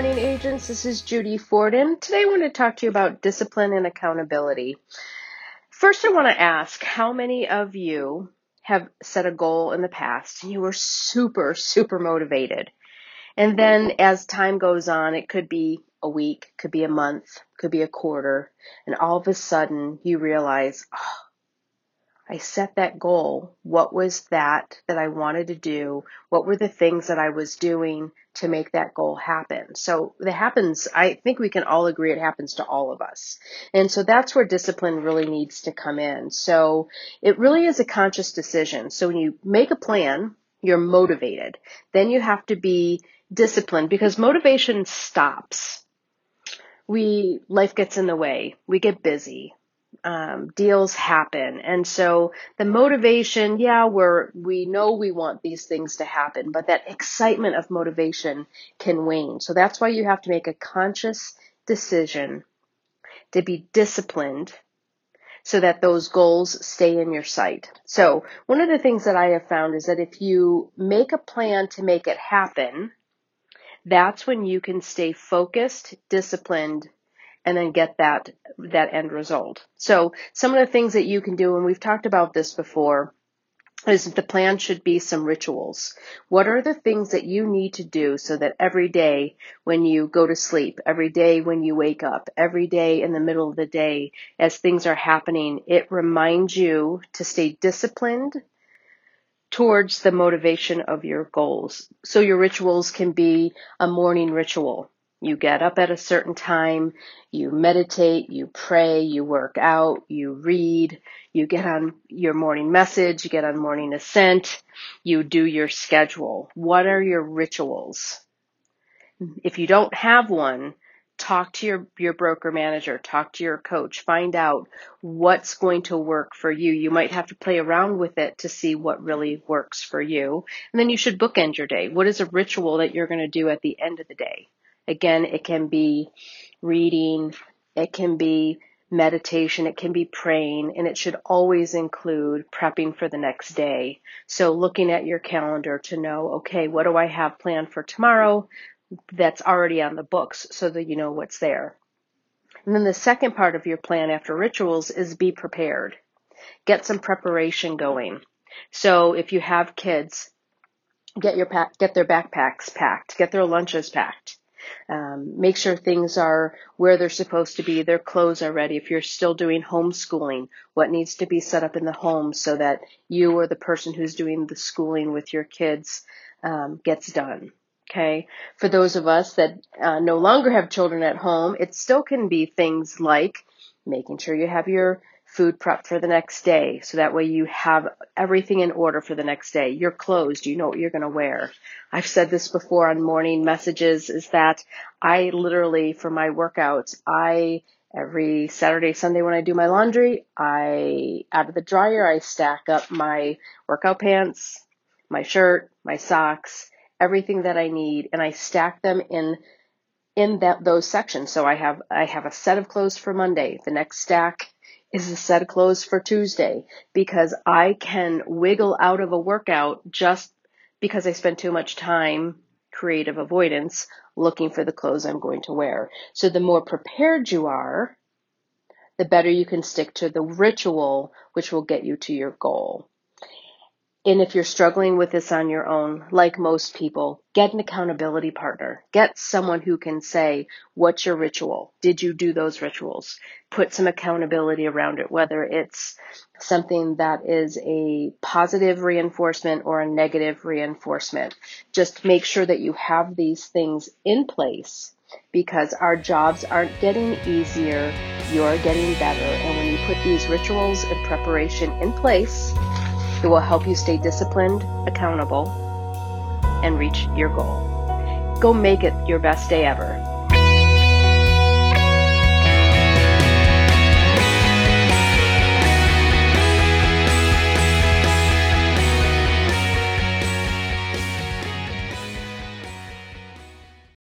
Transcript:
Questions. This is Judy Ford, and today I want to talk to you about discipline and accountability. First, I want to ask how many of you have set a goal in the past and you were super, super motivated? And then as time goes on, it could be a week, could be a month, could be a quarter, and all of a sudden you realize, oh, I set that goal. What was that that I wanted to do? What were the things that I was doing to make that goal happen? So that happens, I think we can all agree it happens to all of us. And so that's where discipline really needs to come in. So it really is a conscious decision. So when you make a plan, you're motivated. Then you have to be disciplined because motivation stops. We, life gets in the way. We get busy um, deals happen. And so the motivation, yeah, we're, we know we want these things to happen, but that excitement of motivation can wane. So that's why you have to make a conscious decision to be disciplined so that those goals stay in your sight. So one of the things that I have found is that if you make a plan to make it happen, that's when you can stay focused, disciplined, and then get that that end result. So some of the things that you can do, and we've talked about this before, is the plan should be some rituals. What are the things that you need to do so that every day when you go to sleep, every day when you wake up, every day in the middle of the day, as things are happening, it reminds you to stay disciplined towards the motivation of your goals. So your rituals can be a morning ritual. You get up at a certain time, you meditate, you pray, you work out, you read, you get on your morning message, you get on morning ascent, you do your schedule. What are your rituals? If you don't have one, talk to your, your broker manager, talk to your coach, find out what's going to work for you. You might have to play around with it to see what really works for you. And then you should bookend your day. What is a ritual that you're going to do at the end of the day? Again, it can be reading, it can be meditation, it can be praying, and it should always include prepping for the next day. So looking at your calendar to know, okay, what do I have planned for tomorrow that's already on the books so that you know what's there. And then the second part of your plan after rituals is be prepared. Get some preparation going. So if you have kids, get your pack, get their backpacks packed, get their lunches packed. Um, make sure things are where they're supposed to be. Their clothes are ready. If you're still doing homeschooling, what needs to be set up in the home so that you or the person who's doing the schooling with your kids um, gets done. Okay. For those of us that uh, no longer have children at home, it still can be things like making sure you have your food prep for the next day. So that way you have everything in order for the next day. Your clothes, do you know what you're going to wear? I've said this before on morning messages is that I literally, for my workouts, I, every Saturday, Sunday when I do my laundry, I, out of the dryer, I stack up my workout pants, my shirt, my socks, everything that I need, and I stack them in in that those sections. So I have I have a set of clothes for Monday. The next stack is a set of clothes for Tuesday because I can wiggle out of a workout just because I spend too much time creative avoidance looking for the clothes I'm going to wear. So the more prepared you are, the better you can stick to the ritual which will get you to your goal. And if you're struggling with this on your own, like most people, get an accountability partner. Get someone who can say, what's your ritual? Did you do those rituals? Put some accountability around it, whether it's something that is a positive reinforcement or a negative reinforcement. Just make sure that you have these things in place because our jobs aren't getting easier. You're getting better. And when you put these rituals and preparation in place, it will help you stay disciplined, accountable, and reach your goal. Go make it your best day ever.